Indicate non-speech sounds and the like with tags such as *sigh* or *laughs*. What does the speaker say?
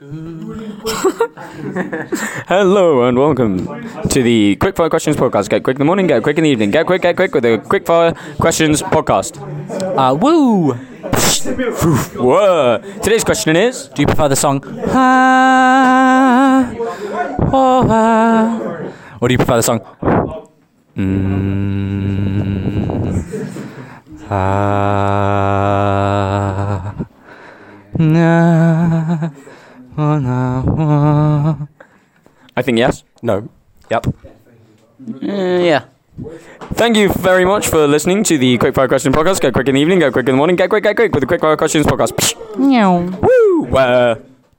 *laughs* Hello and welcome to the Quickfire Questions podcast. Get quick in the morning, get quick in the evening. Get quick, get quick with the Quickfire Questions podcast. Uh, woo! Whoa. Today's question is Do you prefer the song ah, oh, ah, or do you prefer the song mm, ah, na, na, oh. I think yes. No. Yep. Uh, yeah. Thank you very much for listening to the Quickfire Questions podcast. Go quick in the evening, go quick in the morning, get quick, get quick with the Quickfire Questions podcast. Meow. Woo! Wah.